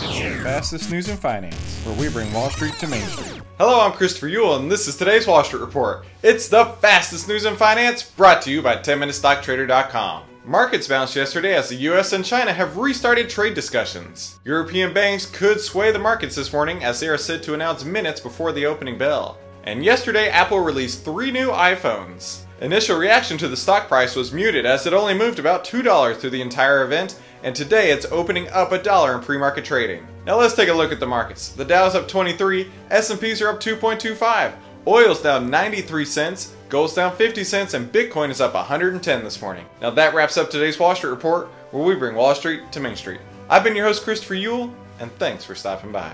It's the fastest news in finance, where we bring Wall Street to Main Street. Hello, I'm Christopher Uhl, and this is today's Wall Street Report. It's the fastest news in finance, brought to you by 10MinuteStockTrader.com. Markets bounced yesterday as the US and China have restarted trade discussions. European banks could sway the markets this morning as they are set to announce minutes before the opening bell. And yesterday, Apple released three new iPhones. Initial reaction to the stock price was muted as it only moved about $2 through the entire event, and today it's opening up a dollar in pre-market trading. Now let's take a look at the markets. The Dow's up 23, S&Ps are up 2.25, oil's down 93 cents, gold's down 50 cents, and Bitcoin is up 110 this morning. Now that wraps up today's Wall Street Report, where we bring Wall Street to Main Street. I've been your host Christopher Uhl, and thanks for stopping by.